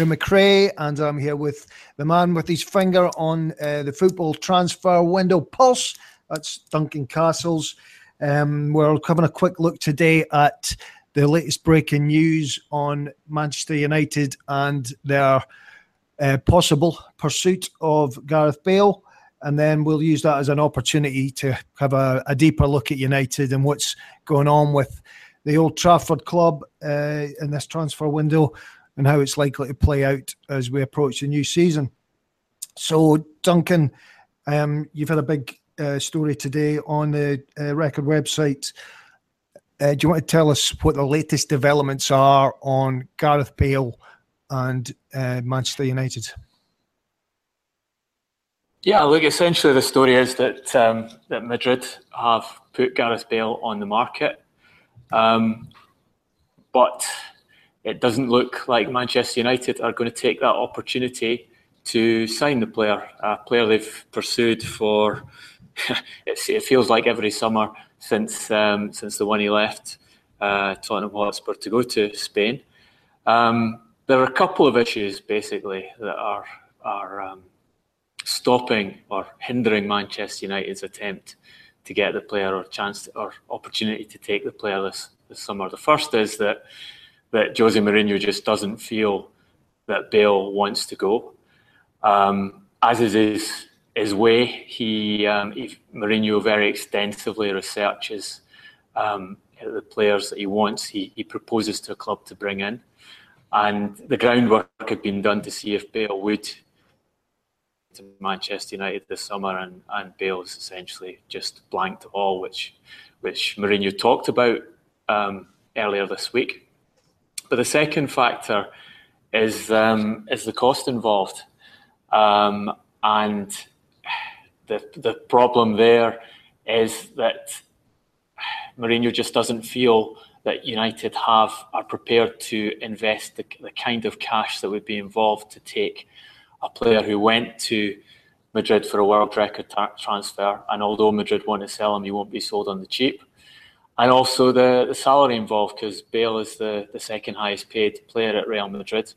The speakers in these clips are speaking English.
Henry McRae, and I'm here with the man with his finger on uh, the football transfer window pulse. That's Duncan Castles. Um, we're having a quick look today at the latest breaking news on Manchester United and their uh, possible pursuit of Gareth Bale. And then we'll use that as an opportunity to have a, a deeper look at United and what's going on with the Old Trafford club uh, in this transfer window and how it's likely to play out as we approach the new season. So, Duncan, um, you've had a big uh, story today on the uh, record website. Uh, do you want to tell us what the latest developments are on Gareth Bale and uh, Manchester United? Yeah, look, essentially the story is that um, that Madrid have put Gareth Bale on the market, um, but it doesn't look like Manchester United are going to take that opportunity to sign the player, a player they've pursued for it feels like every summer since um, since the one he left uh, Tottenham Hotspur to go to Spain. Um, there are a couple of issues basically that are are um, stopping or hindering Manchester United's attempt to get the player or chance to, or opportunity to take the player this, this summer. The first is that that Jose Mourinho just doesn't feel that Bale wants to go, um, as is his his way. He, um, he Mourinho very extensively researches um, the players that he wants. He, he proposes to a club to bring in, and the groundwork had been done to see if Bale would to Manchester United this summer, and and Bale's essentially just blanked all, which which Mourinho talked about um, earlier this week. But the second factor is um, is the cost involved, um, and the the problem there is that Mourinho just doesn't feel that United have are prepared to invest the, the kind of cash that would be involved to take a player who went to Madrid for a world record transfer, and although Madrid want to sell him, he won't be sold on the cheap. And also the, the salary involved, because Bale is the, the second highest paid player at Real Madrid.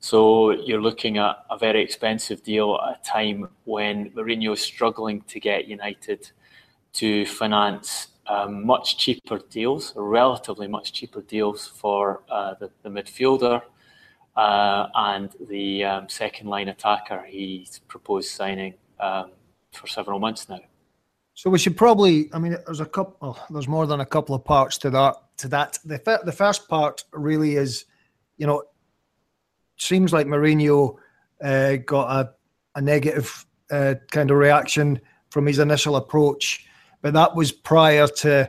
So you're looking at a very expensive deal at a time when Mourinho is struggling to get United to finance um, much cheaper deals, relatively much cheaper deals for uh, the, the, midfielder uh, and the um, second line attacker he's proposed signing um, for several months now. So we should probably. I mean, there's a couple. Oh, there's more than a couple of parts to that. To that, the the first part really is, you know, seems like Mourinho uh, got a, a negative uh, kind of reaction from his initial approach, but that was prior to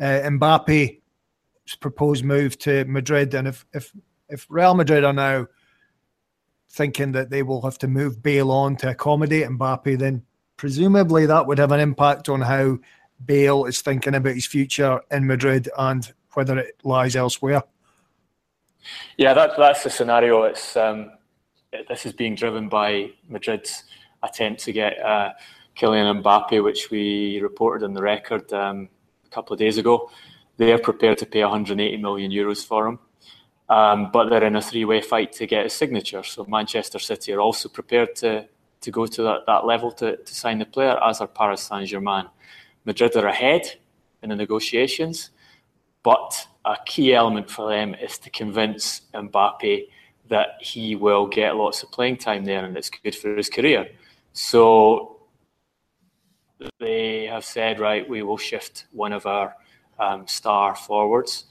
uh, Mbappe's proposed move to Madrid. And if, if if Real Madrid are now thinking that they will have to move Bale on to accommodate Mbappe, then presumably that would have an impact on how Bale is thinking about his future in Madrid and whether it lies elsewhere. Yeah, that, that's the scenario. It's um, this is being driven by Madrid's attempt to get uh, Kylian Mbappe, which we reported in the record um, a couple of days ago. They are prepared to pay 180 million euros for him, um, but they're in a three-way fight to get his signature. So Manchester City are also prepared to to go to that, that level to, to sign the player, as are Paris Saint Germain. Madrid are ahead in the negotiations, but a key element for them is to convince Mbappe that he will get lots of playing time there and it's good for his career. So they have said, right, we will shift one of our um, star forwards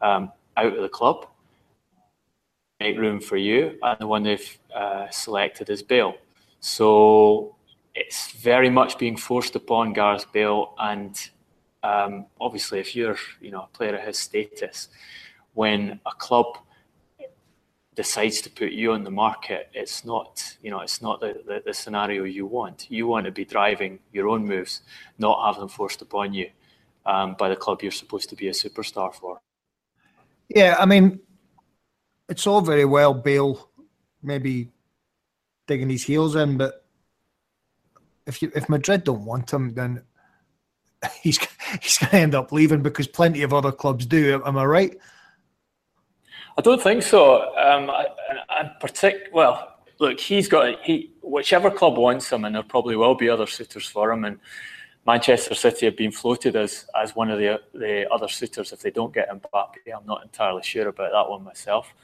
um, out of the club. make room for you, and the one they've uh, selected is Bale. So it's very much being forced upon Gareth Bale, and um, obviously, if you're you know a player of his status, when a club decides to put you on the market, it's not you know it's not the, the, the scenario you want. You want to be driving your own moves, not have them forced upon you um, by the club you're supposed to be a superstar for. Yeah, I mean, it's all very well Bale maybe digging his heels in, but if you if Madrid don't want him, then he's he's going to end up leaving because plenty of other clubs do. Am I right? I don't think so. Um, I, I partic- well, look, he's got he whichever club wants him, and there probably will be other suitors for him. And Manchester City have been floated as as one of the the other suitors if they don't get him. Mbappe. I'm not entirely sure about that one myself.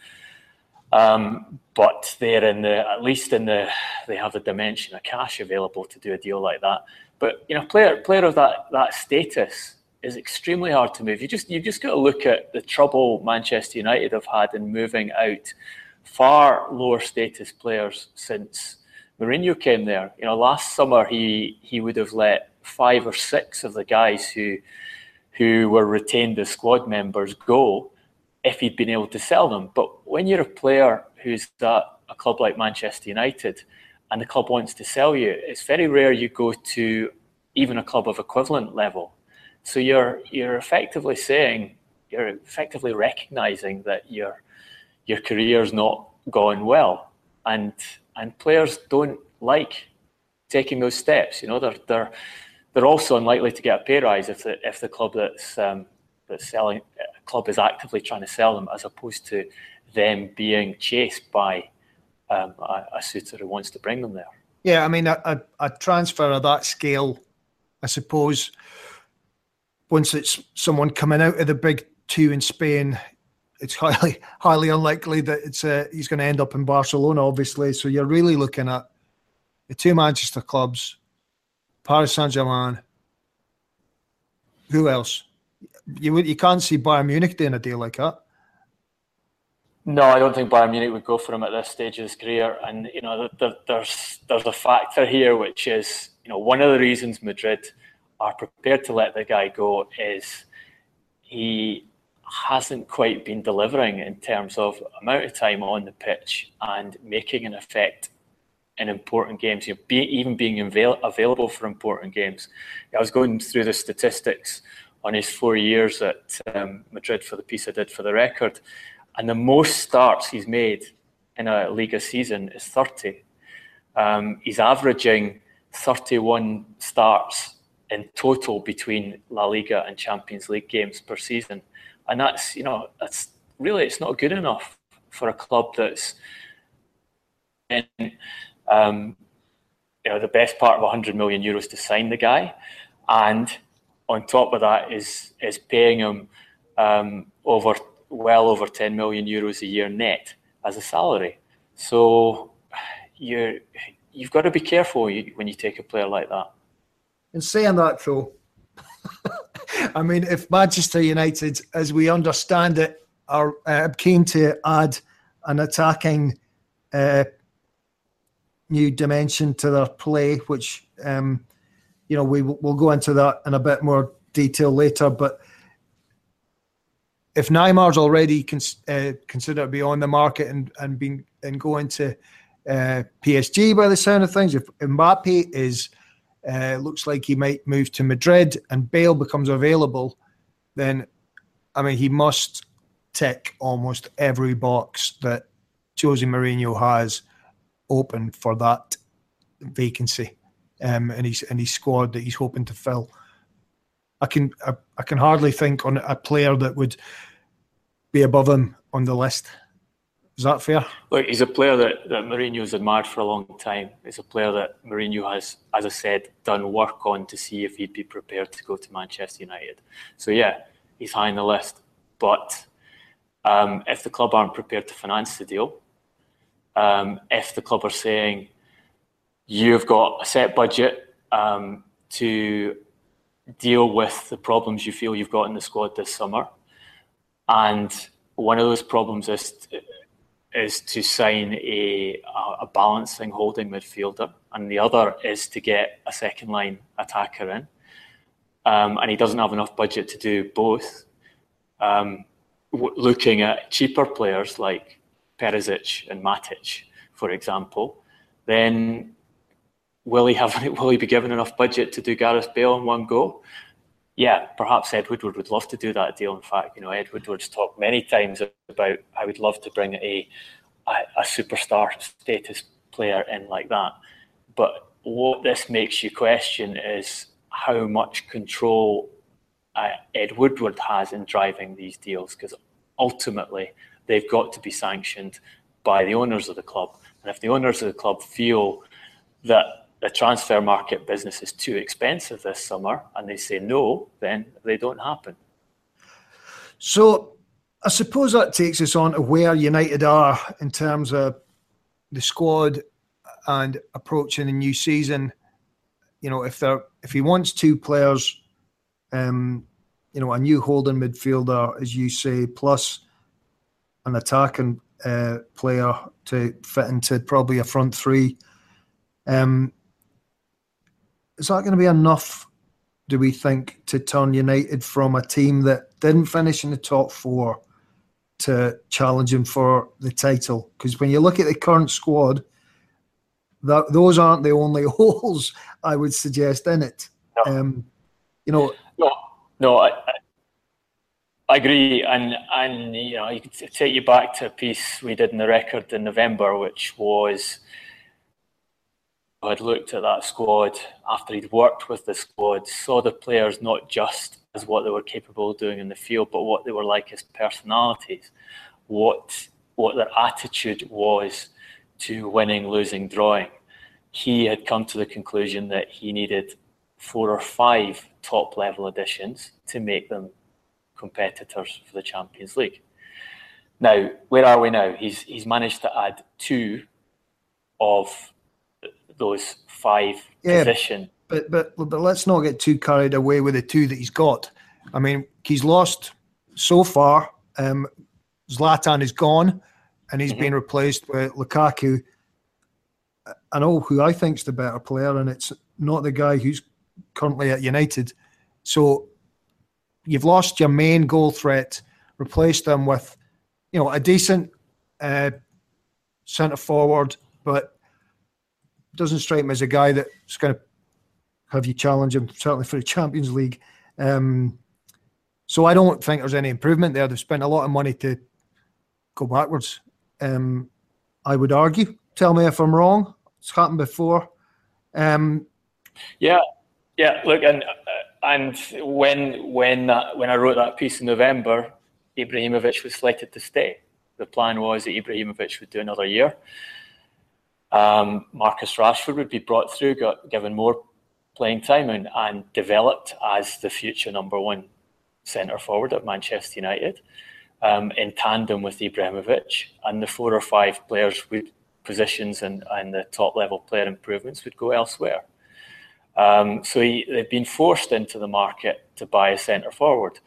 Um, but they're in the at least in the they have the dimension of cash available to do a deal like that. But you know, player player of that that status is extremely hard to move. You just you've just got to look at the trouble Manchester United have had in moving out far lower status players since Mourinho came there. You know, last summer he he would have let five or six of the guys who who were retained as squad members go if he'd been able to sell them. But when you're a player who's at a club like Manchester United and the club wants to sell you, it's very rare you go to even a club of equivalent level. So you're you're effectively saying you're effectively recognizing that your your career's not going well, and and players don't like taking those steps. You know, they're they're they're also unlikely to get a pay rise if the if the club that's um, that's selling a club is actively trying to sell them, as opposed to them being chased by um, a, a, suitor who wants to bring them there. Yeah, I mean, a, a, a transfer of that scale, I suppose, once it's someone coming out of the big two in Spain, it's highly highly unlikely that it's uh, he's going to end up in Barcelona. Obviously, so you're really looking at the two Manchester clubs, Paris Saint Germain. Who else? You you can't see Bayern Munich doing a deal like that. No, I don't think Bayern Munich would go for him at this stage of his career. And you know, there's there's a factor here, which is you know one of the reasons Madrid are prepared to let the guy go is he hasn't quite been delivering in terms of amount of time on the pitch and making an effect in important games, you know, be, even being avail- available for important games. I was going through the statistics on his four years at um, Madrid for the piece I did for the record, and the most starts he's made in a Liga season is 30. Um, he's averaging 31 starts in total between La Liga and Champions League games per season, and that's you know that's really it's not good enough for a club that's in um, you know the best part of 100 million euros to sign the guy, and on top of that is is paying him um, over well over 10 million euros a year net as a salary. So you you've got to be careful when you take a player like that. In saying that, though, I mean, if Manchester United, as we understand it, are uh, keen to add an attacking uh, new dimension to their play, which um, you know we we'll go into that in a bit more detail later. But if Neymar's already cons- uh, considered to be on the market and and being and going to uh, PSG by the sound of things, if Mbappe is uh, looks like he might move to Madrid and Bale becomes available, then I mean he must tick almost every box that Jose Mourinho has open for that vacancy um, in his in his squad that he's hoping to fill. I can I, I can hardly think on a player that would be above him on the list. Is that fair? Look, he's a player that, that Mourinho's admired for a long time. He's a player that Mourinho has, as I said, done work on to see if he'd be prepared to go to Manchester United. So, yeah, he's high on the list. But um, if the club aren't prepared to finance the deal, um, if the club are saying you've got a set budget um, to deal with the problems you feel you've got in the squad this summer, and one of those problems is is to sign a, a balancing holding midfielder, and the other is to get a second line attacker in. Um, and he doesn't have enough budget to do both. Um, w- looking at cheaper players like Perisic and Matic, for example, then will he have will he be given enough budget to do Gareth Bale in one go? Yeah, perhaps Ed Woodward would love to do that deal. In fact, you know, Ed Woodward's talked many times about I would love to bring a a, a superstar status player in like that. But what this makes you question is how much control uh, Ed Woodward has in driving these deals, because ultimately they've got to be sanctioned by the owners of the club. And if the owners of the club feel that the transfer market business is too expensive this summer and they say no, then they don't happen. So I suppose that takes us on to where United are in terms of the squad and approaching a new season. You know, if they're if he wants two players, um, you know, a new holding midfielder, as you say, plus an attacking uh, player to fit into probably a front three. Um, is that going to be enough? Do we think to turn United from a team that didn't finish in the top four to challenging for the title? Because when you look at the current squad, that those aren't the only holes I would suggest in it. No. Um, you know, no, no, I, I agree, and and you know, you could take you back to a piece we did in the record in November, which was had looked at that squad after he'd worked with the squad, saw the players not just as what they were capable of doing in the field, but what they were like as personalities, what what their attitude was to winning, losing, drawing. He had come to the conclusion that he needed four or five top level additions to make them competitors for the Champions League. Now, where are we now? He's he's managed to add two of those five yeah, position. But but but let's not get too carried away with the two that he's got. I mean, he's lost so far. Um, Zlatan is gone, and he's mm-hmm. been replaced with Lukaku. I know who I think's the better player, and it's not the guy who's currently at United. So you've lost your main goal threat, replaced them with, you know, a decent uh, centre forward, but doesn't strike me as a guy that's going to have you challenge him certainly for the Champions League. Um, so I don't think there's any improvement there. They've spent a lot of money to go backwards. Um, I would argue. Tell me if I'm wrong. It's happened before. Um, yeah, yeah. Look, and uh, and when when that, when I wrote that piece in November, Ibrahimovic was slated to stay. The plan was that Ibrahimovic would do another year. Um, Marcus Rashford would be brought through, got given more playing time, and, and developed as the future number one centre forward at Manchester United, um, in tandem with Ibrahimovic, and the four or five players with positions and, and the top level player improvements would go elsewhere. Um, so he, they've been forced into the market to buy a centre forward,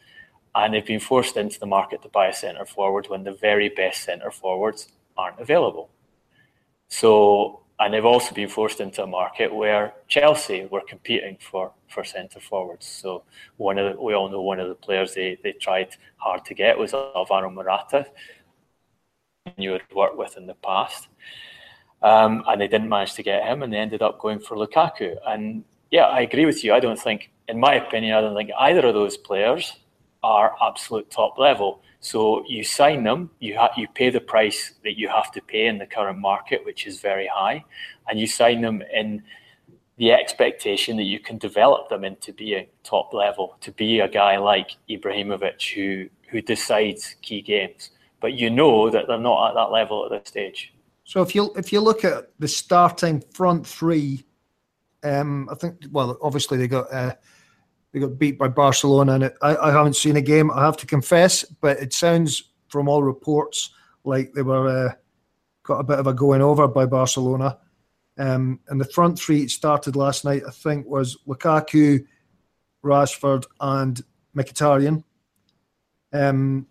and they've been forced into the market to buy a centre forward when the very best centre forwards aren't available. So, and they've also been forced into a market where Chelsea were competing for, for centre forwards. So, one of the, we all know one of the players they, they tried hard to get was Alvaro Morata, you had worked with in the past. Um, and they didn't manage to get him, and they ended up going for Lukaku. And yeah, I agree with you. I don't think, in my opinion, I don't think either of those players are absolute top level. So you sign them, you ha- you pay the price that you have to pay in the current market, which is very high, and you sign them in the expectation that you can develop them into being top level, to be a guy like Ibrahimovic who who decides key games. But you know that they're not at that level at this stage. So if you if you look at the starting front three, um, I think well obviously they got. Uh, they got beat by Barcelona, and I, I haven't seen a game. I have to confess, but it sounds from all reports like they were uh, got a bit of a going over by Barcelona. Um, and the front three started last night, I think, was Lukaku, Rashford, and Mkhitaryan. Um,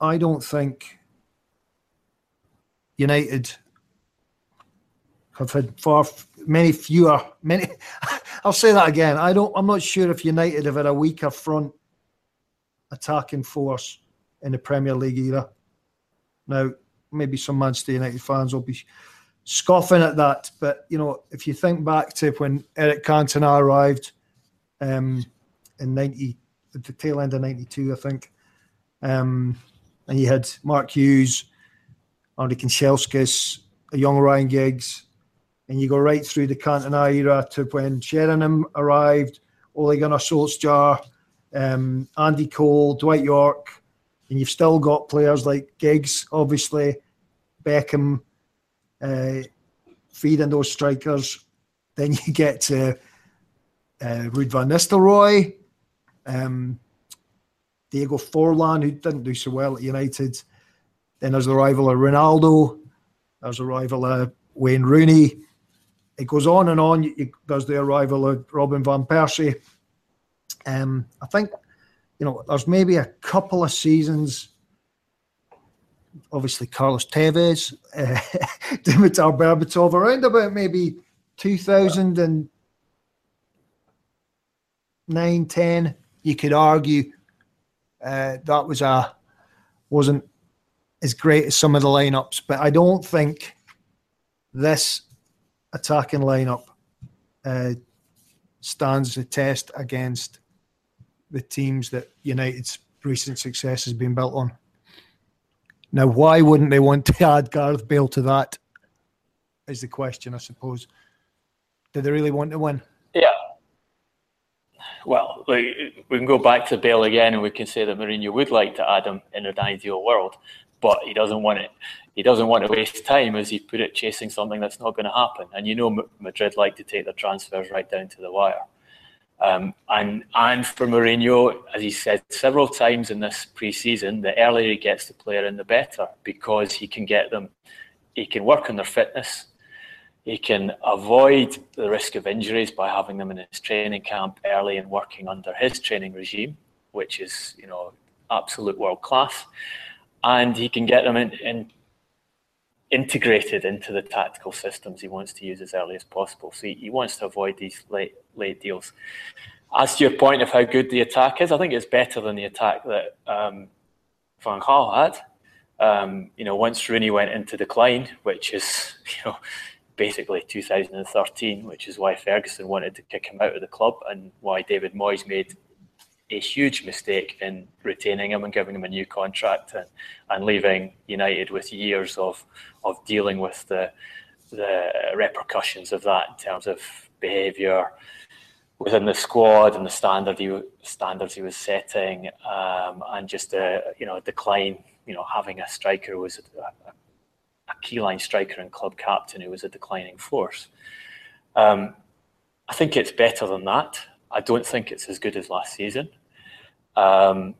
I don't think United have had far many fewer many. I'll say that again. I don't. I'm not sure if United have had a weaker front attacking force in the Premier League era. Now, maybe some Manchester United fans will be scoffing at that, but you know, if you think back to when Eric Cantona arrived um, in ninety, at the tail end of '92, I think, um, and you had Mark Hughes, Andy Kanchelskis, a young Ryan Giggs, and you go right through the Cantona era to when Sheringham arrived, Ole Gunnar Solskjaer, um, Andy Cole, Dwight Yorke, and you've still got players like Giggs, obviously, Beckham, uh, feeding those strikers. Then you get to uh, Ruud van Nistelrooy, um, Diego Forlan, who didn't do so well at United. Then there's the arrival of Ronaldo. There's the arrival of Wayne Rooney. It goes on and on. You, there's the arrival of Robin van Persie. Um, I think, you know, there's maybe a couple of seasons. Obviously, Carlos Tevez, uh, Dimitar Berbatov, around about maybe 2009, 10. You could argue uh, that was a wasn't as great as some of the lineups, but I don't think this attacking lineup uh, stands a test against the teams that United's recent success has been built on. Now, why wouldn't they want to add Gareth Bale to that? Is the question, I suppose. Do they really want to win? Yeah. Well, we can go back to Bale again, and we can say that Mourinho would like to add him in an ideal world, but he doesn't want it. He doesn't want to waste time, as he put it, chasing something that's not going to happen. And you know, Madrid like to take their transfers right down to the wire. Um, and and for Mourinho, as he said several times in this pre-season, the earlier he gets the player in, the better because he can get them, he can work on their fitness, he can avoid the risk of injuries by having them in his training camp early and working under his training regime, which is you know absolute world class, and he can get them in, in integrated into the tactical systems he wants to use as early as possible. So he, he, wants to avoid these late late deals. As to your point of how good the attack is, I think it's better than the attack that um, Van Gaal had. Um, you know, once Rooney went into decline, which is you know basically 2013, which is why Ferguson wanted to kick him out of the club and why David Moyes made a huge mistake in retaining him and giving him a new contract and, and leaving United with years of of dealing with the the repercussions of that in terms of behaviour within the squad and the standard he, standards he was setting, um, and just a you know a decline. You know, having a striker who was a, a, a key line striker and club captain who was a declining force. Um, I think it's better than that. I don't think it's as good as last season. Um,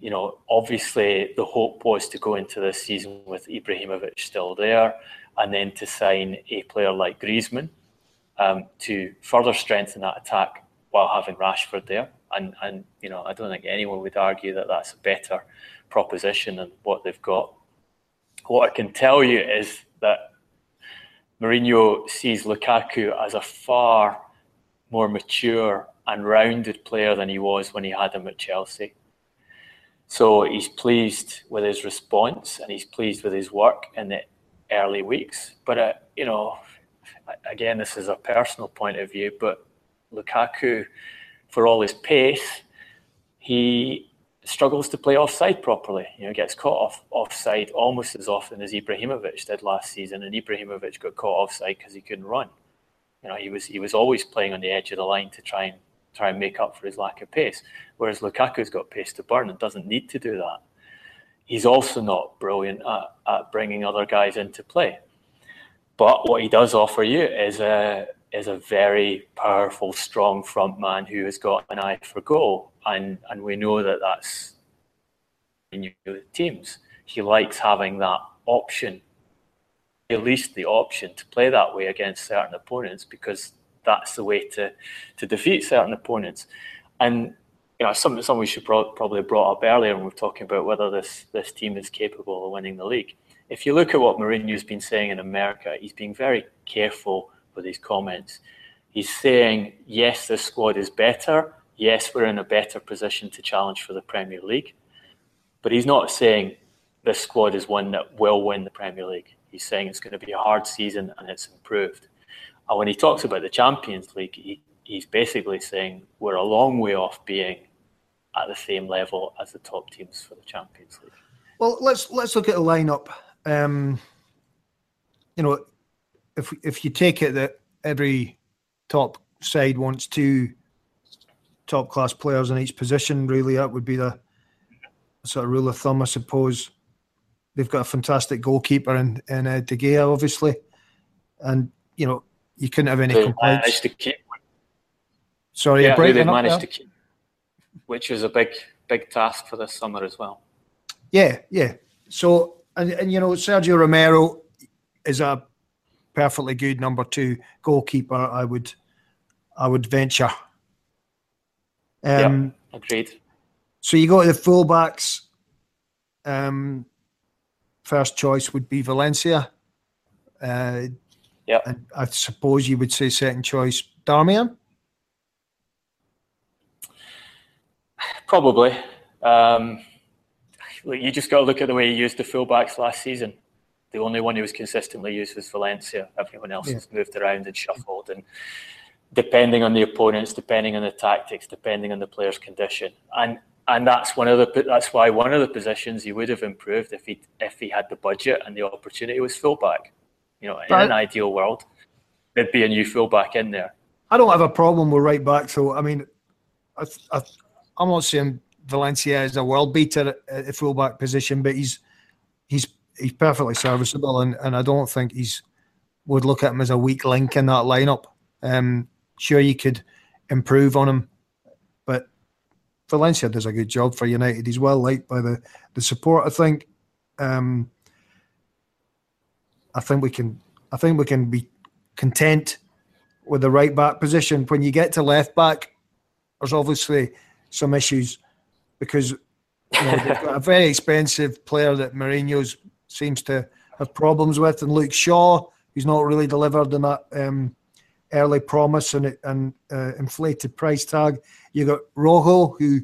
you know, obviously the hope was to go into this season with Ibrahimovic still there, and then to sign a player like Griezmann um, to further strengthen that attack while having Rashford there. And and you know, I don't think anyone would argue that that's a better proposition than what they've got. What I can tell you is that Mourinho sees Lukaku as a far more mature and rounded player than he was when he had him at Chelsea. So he's pleased with his response and he's pleased with his work in the early weeks. But, uh, you know, again, this is a personal point of view, but Lukaku, for all his pace, he struggles to play offside properly. You know, gets caught off offside almost as often as Ibrahimovic did last season, and Ibrahimovic got caught offside because he couldn't run. You know, he was he was always playing on the edge of the line to try and try and make up for his lack of pace. Whereas Lukaku's got pace to burn and doesn't need to do that. He's also not brilliant at, at bringing other guys into play. But what he does offer you is a is a very powerful, strong front man who has got an eye for goal, and and we know that that's in teams. He likes having that option, at least the option to play that way against certain opponents, because that's the way to to defeat certain opponents. And you know, something something we should pro- probably brought up earlier when we are talking about whether this this team is capable of winning the league. if you look at what Mourinho's been saying in America, he's being very careful with his comments. He's saying, yes, this squad is better. Yes, we're in a better position to challenge for the Premier League. But he's not saying this squad is one that will win the Premier League. He's saying it's going to be a hard season and it's improved. And when he talks about the Champions League, he, he's basically saying we're a long way off being at the same level as the top teams for the Champions League. Well, let's let's look at the lineup. Um, you know, if if you take it that every top side wants two top class players in each position, really, that would be the sort of rule of thumb, I suppose. They've got a fantastic goalkeeper in, in uh, De Gea, obviously, and you know you couldn't have any they complaints. Managed to keep, Sorry, yeah, they managed to keep, which is a big big task for this summer as well. Yeah, yeah. So and, and you know Sergio Romero is a perfectly good number two goalkeeper. I would I would venture. Um, yeah, agreed. So you go to the fullbacks. Um, first choice would be Valencia. Uh, yeah. And I suppose you would say second choice Darmian? Probably. Um, you just got to look at the way he used the fullbacks last season. The only one who was consistently used was Valencia. Everyone else yeah. has moved around and shuffled. And depending on the opponents, depending on the tactics, depending on the player's condition. And and that's one of the that's why one of the positions he would have improved if he if he had the budget and the opportunity was fullback. You know, in an ideal world, there'd be a new fullback in there. I don't have a problem with right back. So I mean, I, I, I'm not saying Valencia is a world beater at the fullback position, but he's he's he's perfectly serviceable, and, and I don't think he's would look at him as a weak link in that lineup. Um, sure, you could improve on him but Valencia does a good job for United. He's well liked by the, the support. I think. Um, I think we can. I think we can be content with the right back position. When you get to left back, there's obviously some issues because you know, they've got a very expensive player that Mourinho seems to have problems with, and Luke Shaw, who's not really delivered on that um, early promise and, and uh, inflated price tag. You got Rojo, who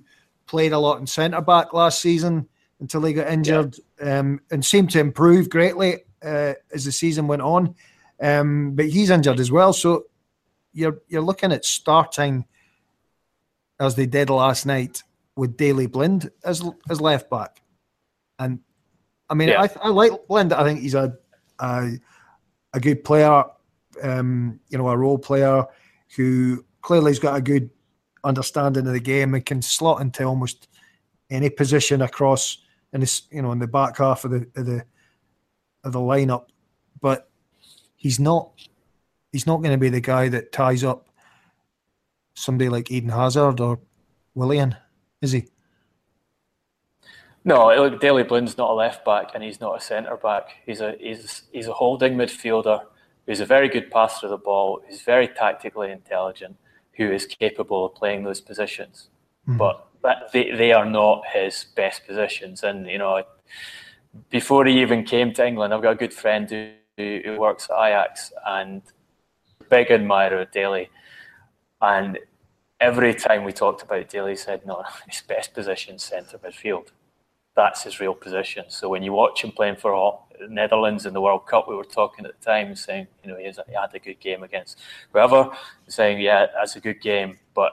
played a lot in centre back last season until he got injured yeah. um, and seemed to improve greatly uh, as the season went on. Um, but he's injured as well. So you're you're looking at starting as they did last night with Daley Blind as as left back, and I mean yeah. I, I like Blind. I think he's a a, a good player um, you know, a role player who clearly has got a good understanding of the game and can slot into almost any position across in this, you know, in the back half of the of the of the lineup. But he's not he's not going to be the guy that ties up somebody like Eden Hazard or Willian, is he? No, look, Daley Blind's not a left back and he's not a centre back. He's a he's he's a holding midfielder who's a very good passer of the ball, who's very tactically intelligent, who is capable of playing those positions. Mm. But they, they are not his best positions. And, you know, before he even came to England, I've got a good friend who, who works at Ajax and big admirer of Daley. And every time we talked about Daley, he said, no, his best position centre midfield. That's his real position. So when you watch him playing for Netherlands in the World Cup, we were talking at the time, saying, you know, he had a good game against whoever, saying, yeah, that's a good game, but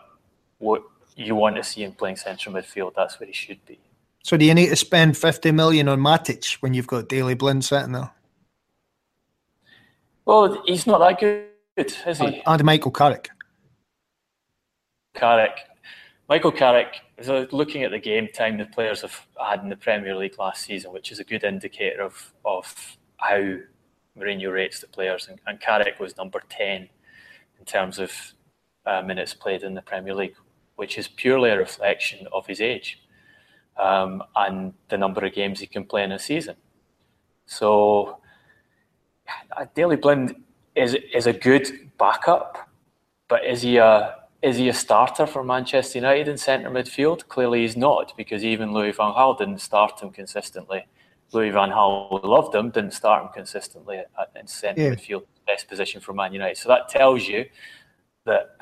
what you want to see him playing central midfield, that's where he should be. So do you need to spend 50 million on Matic when you've got Daley Blind sitting there? Well, he's not that good, is he? And Michael Carrick. Carrick. Michael Carrick, is looking at the game time the players have had in the Premier League last season, which is a good indicator of, of how Mourinho rates the players. And, and Carrick was number 10 in terms of uh, minutes played in the Premier League, which is purely a reflection of his age um, and the number of games he can play in a season. So, Daley Blind is, is a good backup, but is he a is he a starter for Manchester United in centre midfield? Clearly, he's not because even Louis van Gaal didn't start him consistently Louis Van Gaal loved him, didn't start him consistently in centre Yeah. midfield, best position for Man United. So that tells you that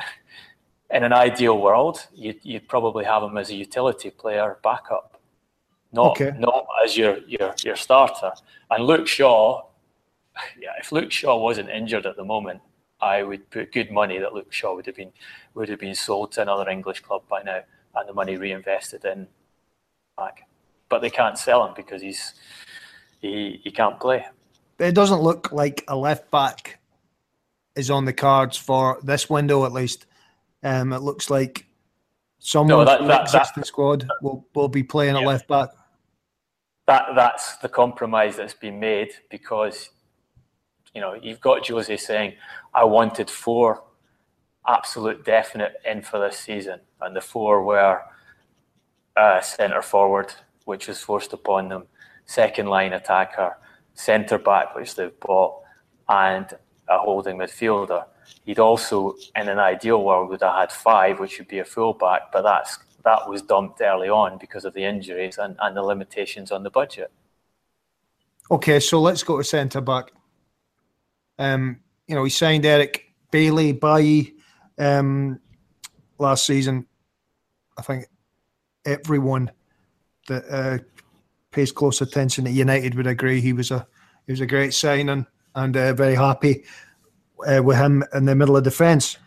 in an ideal world, you'd, you'd probably have him as a utility player backup, not Okay. not as your, your your starter. And Luke Shaw, yeah, if Luke Shaw wasn't injured at the moment, I would put good money that Luke Shaw would have been would have been sold to another English club by now, and the money reinvested in back. But they can't sell him because he's he he can't play. It doesn't look like a left back is on the cards for this window, at least. Um, it looks like someone No, that- from the that- existing squad will, will be playing a left back. that that's the compromise that's been made because you know you've got Jose saying I wanted four absolute definite in for this season, and the four were uh, centre forward, which was forced upon them, second line attacker, centre back, which they've bought, and a holding midfielder. He'd also, in an ideal world, would have had five, which would be a full back, but that's that was dumped early on because of the injuries and, and the limitations on the budget. Okay, so let's go to centre back. Um, you know, he signed Eric Bailey Bailly um, last season. I think everyone that uh, pays close attention to United would agree he was a he was a great signing and uh, very happy uh, with him in the middle of defence.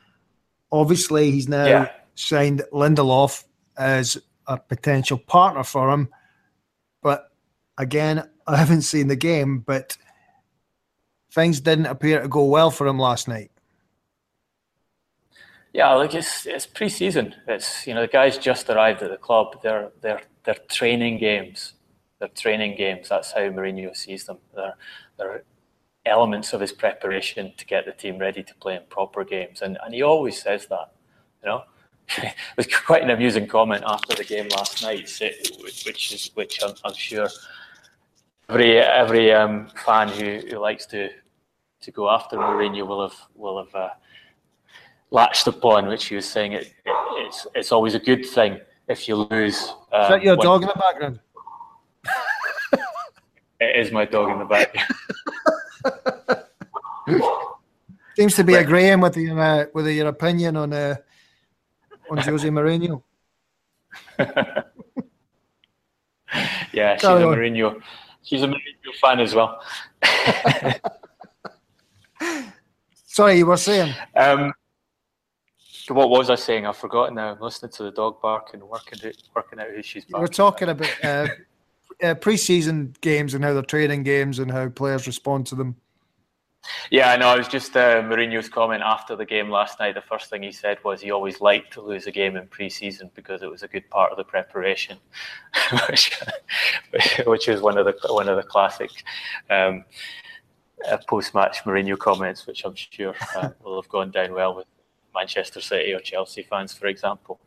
Obviously, he's now Yeah. signed Lindelof as a potential partner for him, but again, I haven't seen the game, but things didn't appear to go well for him last night. Yeah, like it's it's pre-season. It's you know the guys just arrived at the club. They're they're they're training games. They're training games. That's how Mourinho sees them. They're they're elements of his preparation to get the team ready to play in proper games, and and he always says that. You know, it was quite an amusing comment after the game last night, which is which I'm, I'm sure every every um, fan who, who likes to to go after Mourinho will have will have. Uh, latched upon, which he was saying it, it, it's it's always a good thing if you lose. Uh, Is that your when- dog in the background? It is my dog in the back. Seems to be agreeing with your uh, with your opinion on uh, on Jose Mourinho. yeah, she's Carry a on. Mourinho. She's a Mourinho fan as well. Sorry, you were saying. Um, what was I saying? I've forgotten now. I'm listening to the dog bark and working out, working out who she's were barking. talking about uh, uh, pre-season games and how they're training games and how players respond to them. Yeah, I know. It was just uh, Mourinho's comment after the game last night. The first thing he said was he always liked to lose a game in pre-season because it was a good part of the preparation, which, which is one of the one of the classic um, uh, post-match Mourinho comments, which I'm sure uh, will have gone down well with Manchester City or Chelsea fans, for example.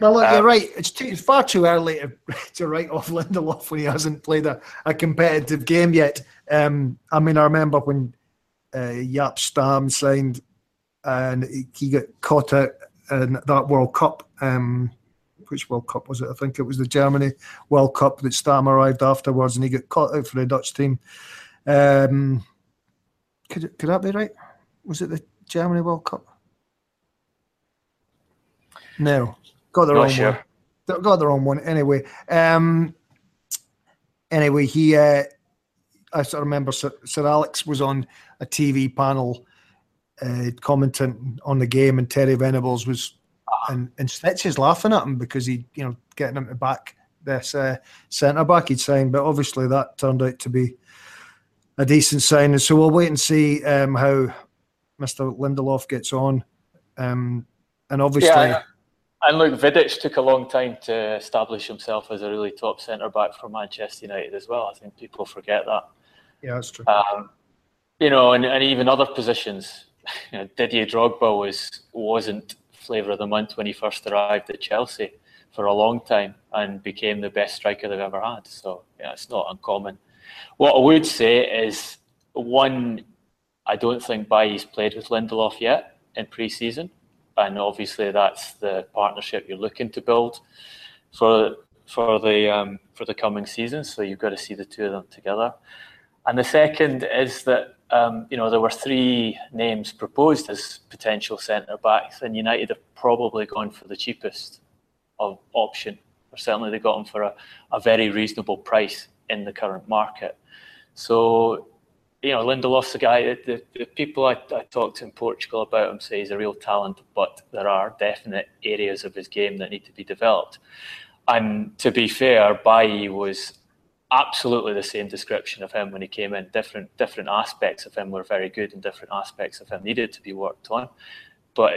Well, look, you're Um, right. It's, too, it's far too early to, to write off Lindelof when he hasn't played a, a competitive game yet. Um, I mean, I remember when uh, Jaap Stam signed and he- he got caught out in that World Cup. Um, which World Cup was it? I think it was the Germany World Cup that Stam arrived afterwards and he got caught out for the Dutch team. Um, could, could that be right? Was it the Germany World Cup? No, got the Not wrong sure. one. Got got the wrong one. Anyway, um, anyway, he. Uh, I sort of remember Sir, Sir Alex was on a TV panel uh, commenting on the game, and Terry Venables was, and and Stitches laughing at him because he, you know, getting him to back this uh, centre back he'd signed, but obviously that turned out to be a decent signing. So we'll wait and see um, how Mr. Lindelof gets on, um, and obviously. Yeah, and look, Vidic took a long time to establish himself as a really top centre back for Manchester United as well. I think people forget that. Yeah, that's true. Um, you know, and, and even other positions. You know, Didier Drogba was wasn't flavour of the month when he first arrived at Chelsea for a long time and became the best striker they've ever had. So yeah, it's not uncommon. What I would say is one, I don't think Bailly's played with Lindelof yet in pre-season, and obviously that's the partnership you're looking to build for for the um, for the coming season. So you've got to see the two of them together. And the second is that um, you know there were three names proposed as potential centre backs, and United have probably gone for the cheapest of option, or certainly they got them for a, a very reasonable price in the current market. So you know, Lindelof's a guy. The, the people I, I talked to in Portugal about him say he's a real talent, but there are definite areas of his game that need to be developed. And to be fair, Bailly was absolutely the same description of him when he came in. Different different aspects of him were very good, and different aspects of him needed to be worked on. But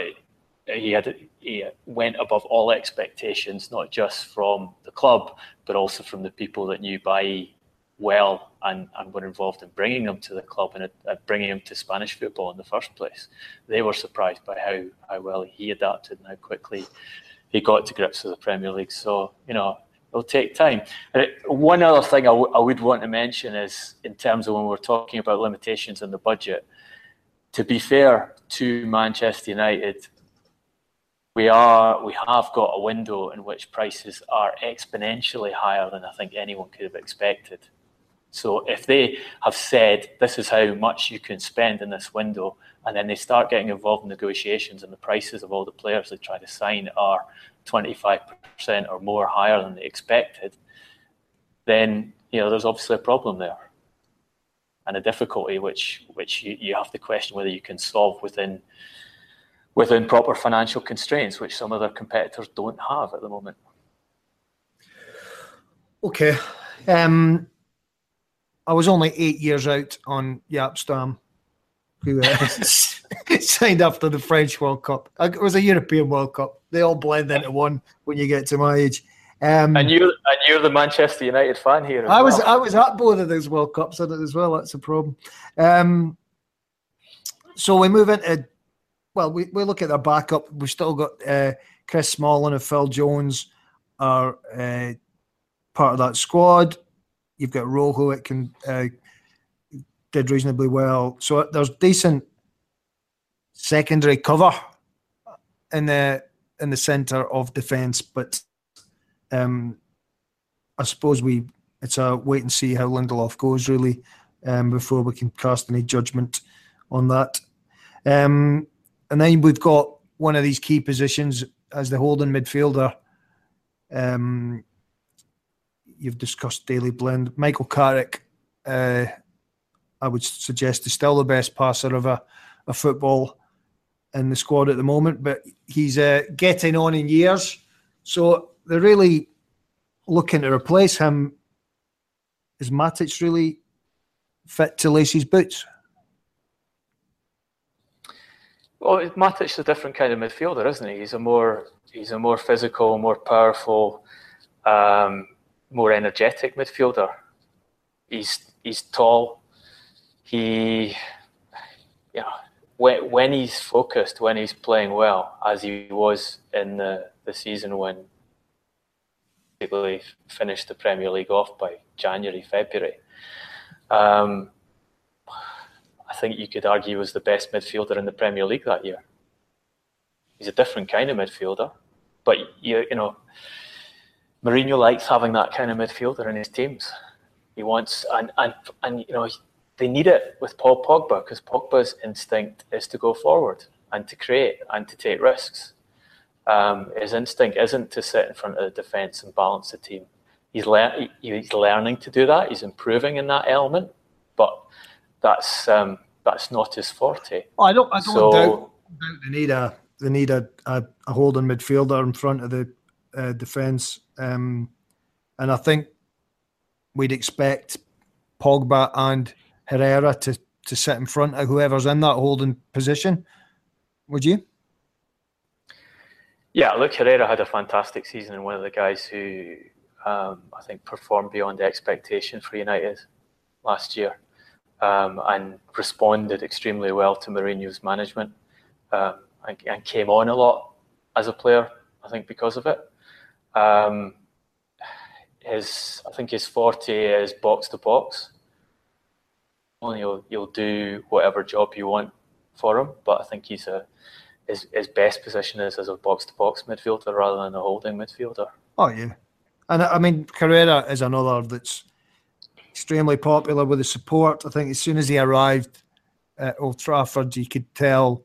he had he went above all expectations, not just from the club, but also from the people that knew Bailly well and, and were involved in bringing him to the club and uh, bringing him to Spanish football in the first place. They were surprised by how, how well he adapted and how quickly he got to grips with the Premier League. So, you know, it'll take time. Uh, one other thing I, w- I would want to mention is in terms of when we're talking about limitations in the budget, to be fair to Manchester United, we are we have got a window in which prices are exponentially higher than I think anyone could have expected. So if they have said this is how much you can spend in this window, and then they start getting involved in negotiations, and the prices of all the players they try to sign are 25% or more higher than they expected, then you know there's obviously a problem there, and a difficulty which which you, you have to question whether you can solve within within proper financial constraints, which some other competitors don't have at the moment. Okay. Um, I was only eight years out on Jaap Stam, who uh, signed after the French World Cup. It was a European World Cup. They all blend into one when you get to my age. Um, and you're and you're the Manchester United fan here. I was I was at both of those World Cups as well. That's a problem. Um, so we move into well, we, we look at their backup. We've still got uh, Chris Smalling and Phil Jones are uh, part of that squad. You've got Rojo that can uh, did reasonably well. So there's decent secondary cover in the in the centre of defence, but um, I suppose we it's a wait and see how Lindelof goes really um, before we can cast any judgment on that. Um, and then we've got one of these key positions as the holding midfielder. Um, you've discussed Daley Blind. Michael Carrick, uh, I would suggest, is still the best passer of a, a football in the squad at the moment, but he's uh, getting on in years. So they're really looking to replace him. Is Matic really fit to lace his boots? Well, Matic's a different kind of midfielder, isn't he? He's a more he's a more physical, more powerful, um, more energetic midfielder. He's he's tall. He, know, when when he's focused, when he's playing well, as he was in the, the season when basically finished the Premier League off by January, February. Um, I think you could argue he was the best midfielder in the Premier League that year. He's a different kind of midfielder, but you you know Mourinho likes having that kind of midfielder in his teams. He wants, and and and you know, they need it with Paul Pogba because Pogba's instinct is to go forward and to create and to take risks. Um, his instinct isn't to sit in front of the defence and balance the team. He's, le- he's learning to do that. He's improving in that element, but that's um, that's not his forte. I don't. I don't so, doubt, doubt they need a they need a, a, a holding midfielder in front of the uh, defence. Um, and I think we'd expect Pogba and Herrera to, to sit in front of whoever's in that holding position. Would you? Yeah, look, Herrera had a fantastic season and one of the guys who um, I think performed beyond expectation for United last year um, and responded extremely well to Mourinho's management um, and, and, came on a lot as a player, I think, because of it. Um, his, I think his forte is box to box. You'll, you'll do whatever job you want for him, but I think he's a his, his best position is as a box to box midfielder rather than a holding midfielder. Oh yeah, And I mean, Herrera is another that's extremely popular with the support. I think as soon as he arrived at Old Trafford, you could tell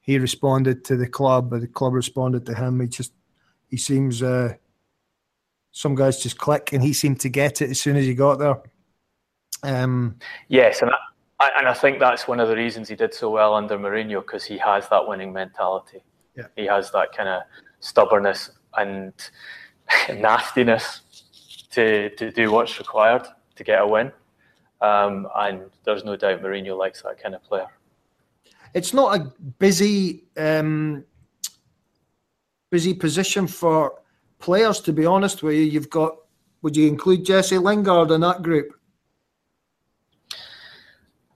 he responded to the club, but the club responded to him. He just he seems uh, some guys just click, and he seemed to get it as soon as he got there. Um, yes, and I, and I think that's one of the reasons he did so well under Mourinho because he has that winning mentality. Yeah. He has that kind of stubbornness and nastiness to to do what's required to get a win. Um, and there's no doubt Mourinho likes that kind of player. It's not a busy um, busy position for players, to be honest with you. You've got, would you include Jesse Lingard in that group?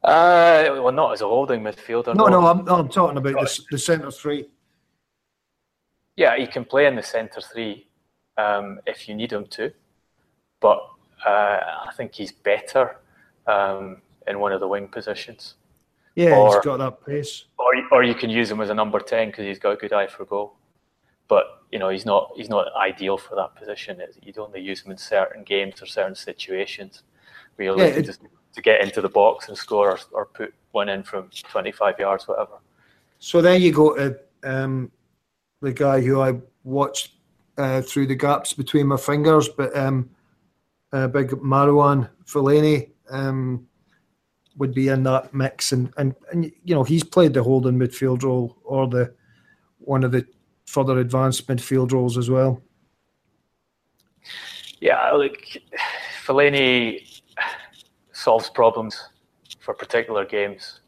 Uh, well, not as a holding midfielder. No, no, no I'm, no, I'm talking about the, the centre three. Yeah, he can play in the centre three um, if you need him to, but uh, I think he's better um, in one of the wing positions. Yeah, or, he's got that pace. Or, or you can use him as a number ten because he's got a good eye for goal. But you know, he's not he's not ideal for that position. You'd only use him in certain games or certain situations where you're yeah, just to get into the box and score or, or put one in from 25 yards, whatever. So then you go to um, the guy who I watched uh, through the gaps between my fingers, but um, uh, big Marouane Fellaini um, would be in that mix, and, and and you know he's played the holding midfield role or the one of the further advanced midfield roles as well. Yeah, like Fellaini solves problems for particular games.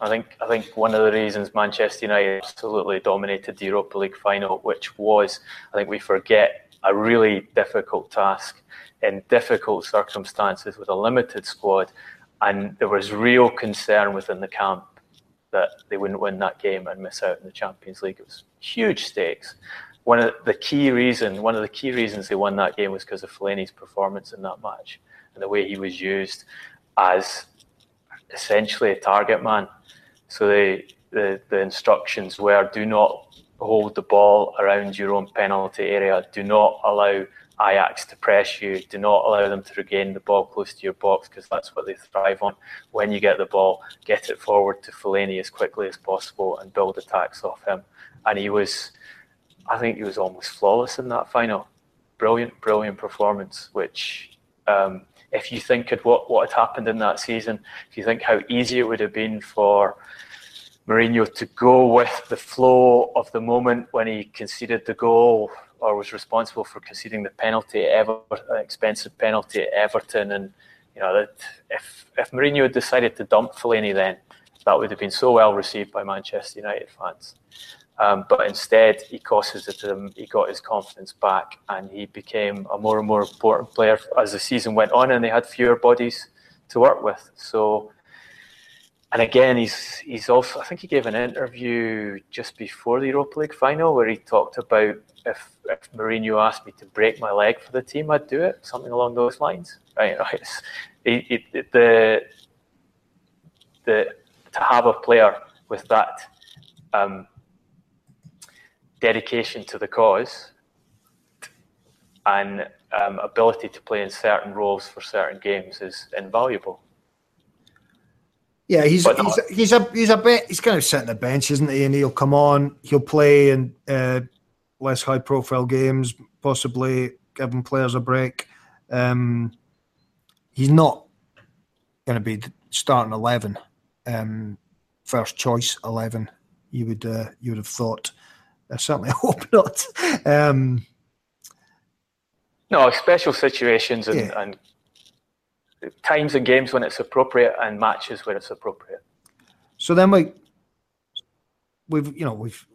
I think I think one of the reasons Manchester United absolutely dominated the Europa League final, which was I think we forget a really difficult task in difficult circumstances with a limited squad, and there was real concern within the camp that they wouldn't win that game and miss out in the Champions League. It was huge stakes. One of the key reason, one of the key reasons they won that game was because of Fellaini's performance in that match and the way he was used as essentially a target man. So the the, the instructions were: do not hold the ball around your own penalty area. Do not allow Ajax to press you. Do not allow them to regain the ball close to your box because that's what they thrive on. When you get the ball, get it forward to Fellaini as quickly as possible and build attacks off him. And he was, I think he was almost flawless in that final. Brilliant, brilliant performance, which um, if you think of what, what had happened in that season, if you think how easy it would have been for Mourinho to go with the flow of the moment when he conceded the goal or was responsible for conceding the penalty Ever, an expensive penalty at Everton, and you know that if if Mourinho had decided to dump Fellaini, then that would have been so well received by Manchester United fans. Um, but instead, he costed it to them. He got his confidence back, and he became a more and more important player as the season went on, and they had fewer bodies to work with. So, and again, he's he's also. I think he gave an interview just before the Europa League final where he talked about if if Mourinho asked me to break my leg for the team, I'd do it. Something along those lines. Right? It, it, the the to have a player with that. Um, dedication to the cause and um, ability to play in certain roles for certain games is invaluable. Yeah, he's he's, he's a he's a bit he's kind of sitting the bench, isn't he? And he'll come on, he'll play in uh, less high profile games, possibly giving players a break. Um, he's not going to be starting eleven, um, first choice eleven. You would uh, you would have thought. I certainly hope not. Um, no, special situations and, yeah. and times and games when it's appropriate and matches where it's appropriate. So then we, we've you know we've,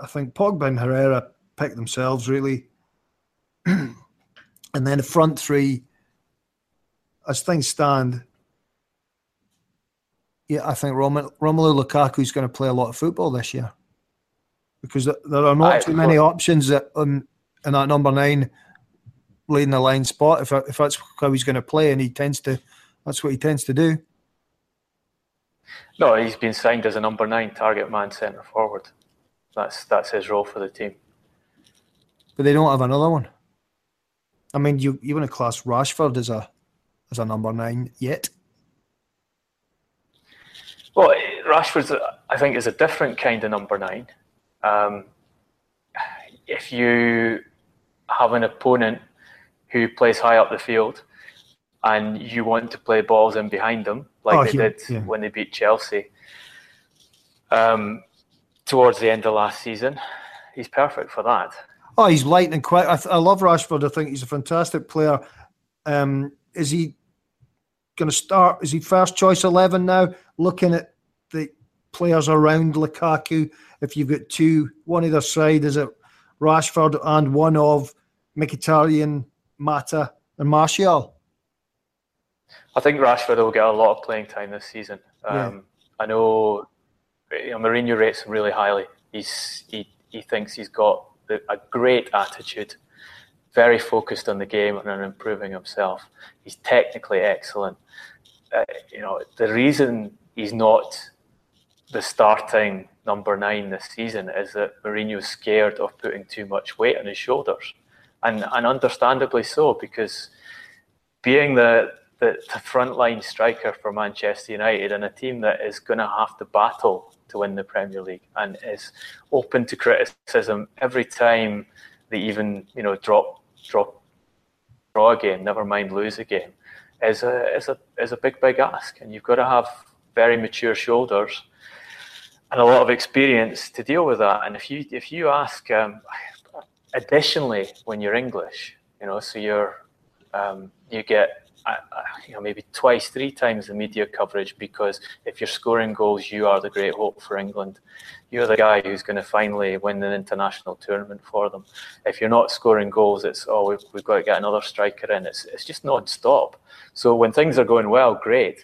I think Pogba and Herrera picked themselves really, and then the front three, as things stand. Yeah, I think Romelu Lukaku is going to play a lot of football this year because there are not too many options that um, in that number nine leading the line spot. If if that's how he's going to play, and he tends to, that's what he tends to do. No, he's been signed as a number nine target man, centre forward. That's that's his role for the team. But they don't have another one. I mean, you you want to class Rashford as a as a number nine yet? Well, Rashford, I think, is a different kind of number nine. Um, if you have an opponent who plays high up the field and you want to play balls in behind them, like oh, they he, did yeah. when they beat Chelsea um, towards the end of last season, he's perfect for that. Oh, he's lightning quick. I, th- I love Rashford. I think he's a fantastic player. Um, is he going to start? Is he first choice 11 now? Looking at the players around Lukaku, if you've got two, one either side, is it Rashford and one of Mkhitaryan, Mata, and Martial? I think Rashford will get a lot of playing time this season. Um, yeah. I know, you know Mourinho rates him really highly. He's he, he thinks he's got a great attitude, very focused on the game and on improving himself. He's technically excellent. Uh, you know, the reason he's not the starting number nine this season is that Mourinho's scared of putting too much weight on his shoulders, and and understandably so because being the the, the frontline striker for Manchester United and a team that is going to have to battle to win the Premier League and is open to criticism every time they even you know drop drop draw a game, never mind lose a game, is a is a is a big big ask, and you've got to have very mature shoulders and a lot of experience to deal with that. And if you if you ask, um, additionally, when you're English, you know, so you're um, you get uh, you know maybe twice, three times the media coverage because if you're scoring goals, you are the great hope for England. You're the guy who's going to finally win an international tournament for them. If you're not scoring goals, it's oh we've, we've got to get another striker in. It's it's just non-stop. So when things are going well, great.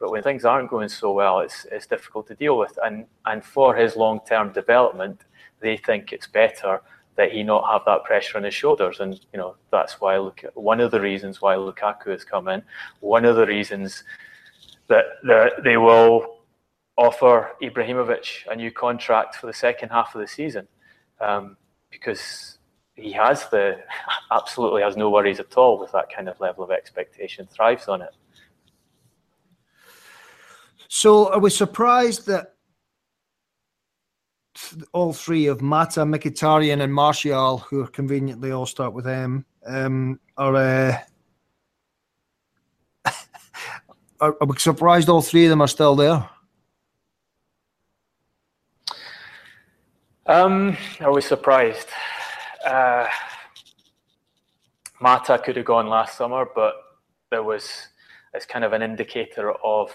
But when things aren't going so well, it's it's difficult to deal with. And and for his long-term development, they think it's better that he not have that pressure on his shoulders. And you know that's why look one of the reasons why Lukaku has come in. One of the reasons that, that they will offer Ibrahimovic a new contract for the second half of the season um, because he has the absolutely has no worries at all with that kind of level of expectation. Thrives on it. So are we surprised that all three of Mata, Mkhitaryan, and Martial, who conveniently all start with M, um, are, uh, are, are we surprised all three of them are still there? Um, are we surprised? Uh, Mata could have gone last summer, but there was it's kind of an indicator of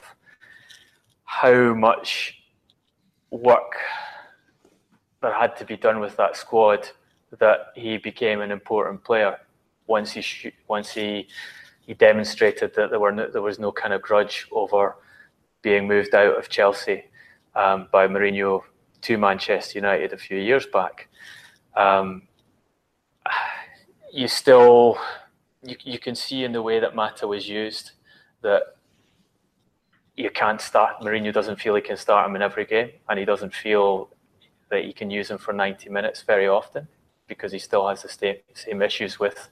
how much work there had to be done with that squad that he became an important player once he sh- once he he demonstrated that there were no, there was no kind of grudge over being moved out of Chelsea um, by Mourinho to Manchester United a few years back. Um, you still you, you can see in the way that Mata was used that you can't start. Mourinho doesn't feel he can start him in every game, and he doesn't feel that he can use him for 90 minutes very often because he still has the same, issues with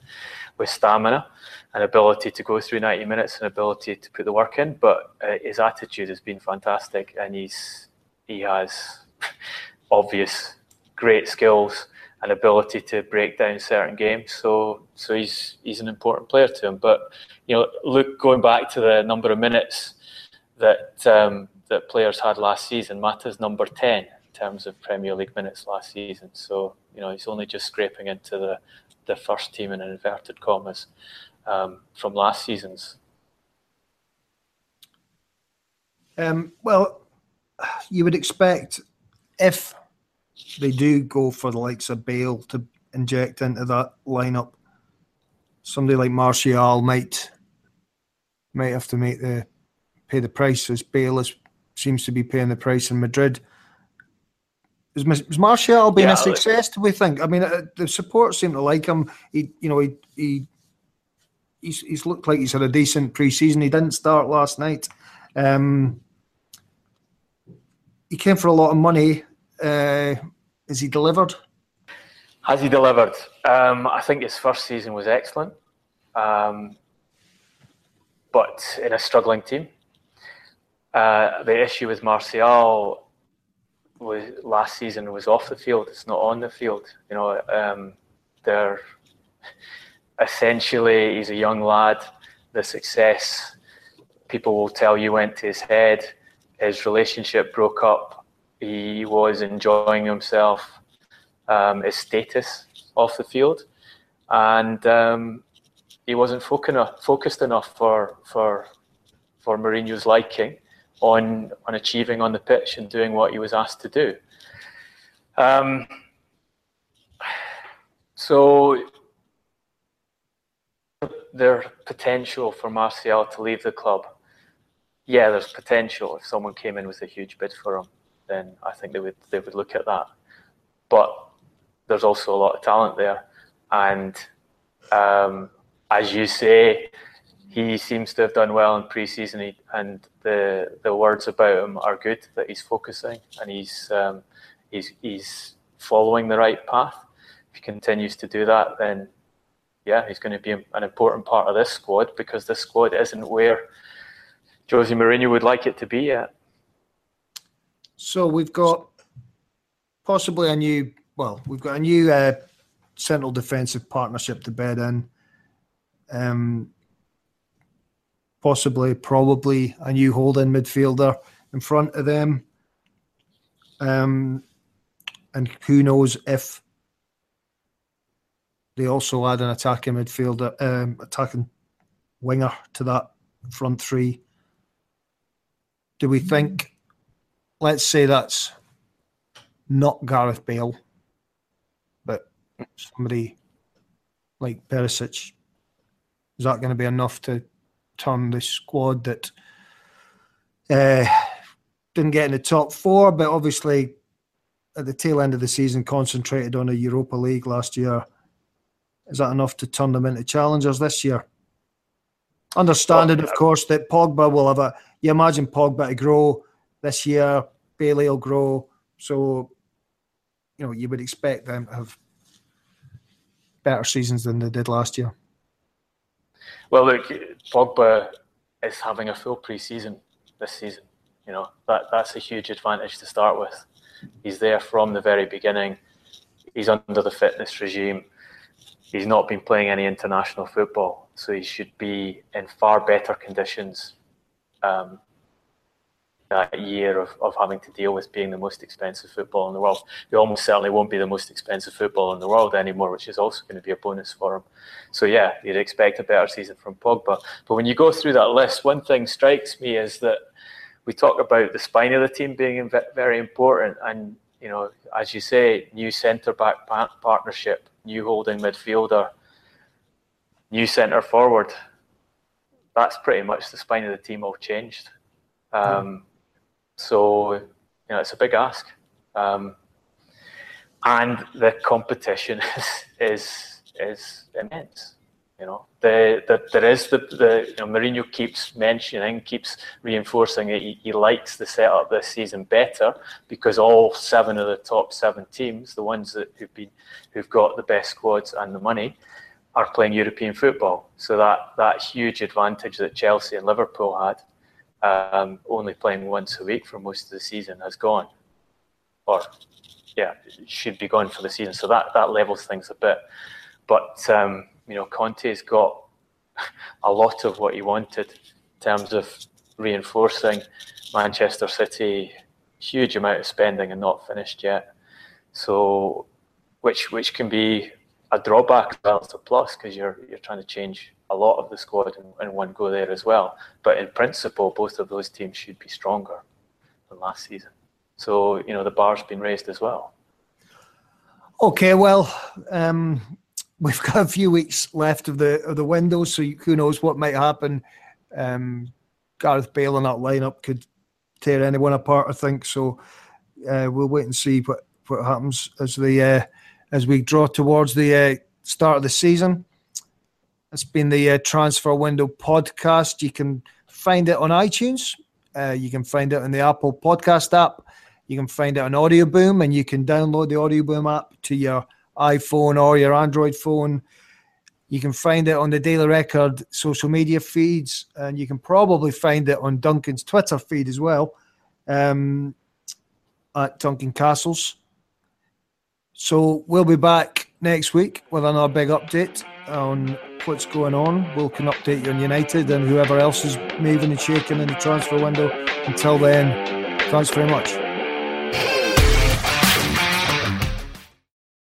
with stamina and ability to go through 90 minutes and ability to put the work in. But uh, his attitude has been fantastic, and he's he has obvious great skills and ability to break down certain games. So so he's he's an important player to him. But you know, look going back to the number of minutes that um, that players had last season. Mata's number ten terms of Premier League minutes last season. So you know he's only just scraping into the the first team in inverted commas um, from last season's. Um, well, you would expect if they do go for the likes of Bale to inject into that lineup, somebody like Martial might might have to make the pay the price as Bale is, seems to be paying the price in Madrid. Is, is Martial being yeah, a success? Do we think? I mean, uh, the support seem to like him. He, you know, he, he he's, he's looked like he's had a decent pre-season. He didn't start last night. Um, he came for a lot of money. Uh, is he delivered? Has he delivered? Um, I think his first season was excellent. um, but in a struggling team. Uh, the issue with Martial was last season was off the field. It's not on the field. You know, um, they're essentially he's a young lad. The success people will tell you went to his head. His relationship broke up. He was enjoying himself. Um, his status off the field, and um, he wasn't focused enough for for for Mourinho's liking on on achieving on the pitch and doing what he was asked to do. Um, so there's potential for Martial to leave the club. Yeah, there's potential. If someone came in with a huge bid for him, then I think they would they would look at that. But there's also a lot of talent there, and um, as you say, he seems to have done well in pre-season, and the the words about him are good. That he's focusing and he's um, he's he's following the right path. If he continues to do that, then yeah, he's going to be an important part of this squad because this squad isn't where Jose Mourinho would like it to be yet. So we've got possibly a new, well, we've got a new uh, central defensive partnership to bed in. Um, possibly, probably a new holding midfielder in front of them. Um, and who knows if they also add an attacking midfielder, um, attacking winger to that front three. Do we think, let's say that's not Gareth Bale, but somebody like Perisic, is that going to be enough to turn the squad that uh, didn't get in the top four, but obviously at the tail end of the season concentrated on a Europa League last year. Is that enough to turn them into challengers this year? Understanding, of course, that Pogba will have a. You imagine Pogba to grow this year, Bailly will grow. So, you know, you would expect them to have better seasons than they did last year. Well, look, Pogba is having a full pre-season this season. You know that that's a huge advantage to start with. He's there from the very beginning. He's under the fitness regime. He's not been playing any international football, so he should be in far better conditions um, that year of, of having to deal with being the most expensive football in the world. He almost certainly won't be the most expensive football in the world anymore, which is also going to be a bonus for him. So yeah, you'd expect a better season from Pogba. But when you go through that list, one thing strikes me is that we talk about the spine of the team being very important, and you know, as you say, new centre back partnership, new holding midfielder, new centre forward. That's pretty much the spine of the team all changed. Um, so, you know, it's a big ask. Um, and the competition is, is, is immense. You know, the, the, there is the, the you know, Mourinho keeps mentioning, keeps reinforcing that he, he likes the setup this season better because all seven of the top seven teams, the ones that who've been, who've got the best squads and the money, are playing European football. So that that huge advantage that Chelsea and Liverpool had um, only playing once a week for most of the season has gone, or yeah, should be gone for the season. So that that levels things a bit. But um, you know, Conte's got a lot of what he wanted in terms of reinforcing Manchester City. Huge amount of spending and not finished yet. So, which which can be a drawback as well as a plus because you're you're trying to change a lot of the squad in, in, one go there as well. But in principle, both of those teams should be stronger than last season. So you know the bar's been raised as well. Okay, well, um, we've got a few weeks left of the of the window, so who knows what might happen. Um, Gareth Bale in that lineup could tear anyone apart. I think so. Uh, we'll wait and see what what happens as the uh, as we draw towards the uh, start of the season. It's been the uh, Transfer Window podcast. You can find it on iTunes. Uh, you can find it on the Apple Podcast app. You can find it on Audioboom, and you can download the Audioboom app to your iPhone or your Android phone. You can find it on the Daily Record social media feeds, and you can probably find it on Duncan's Twitter feed as well, um, at Duncan Castles. So we'll be back next week with another big update on what's going on. We'll can update you on United and whoever else is moving and shaking in the transfer window. Until then, thanks very much.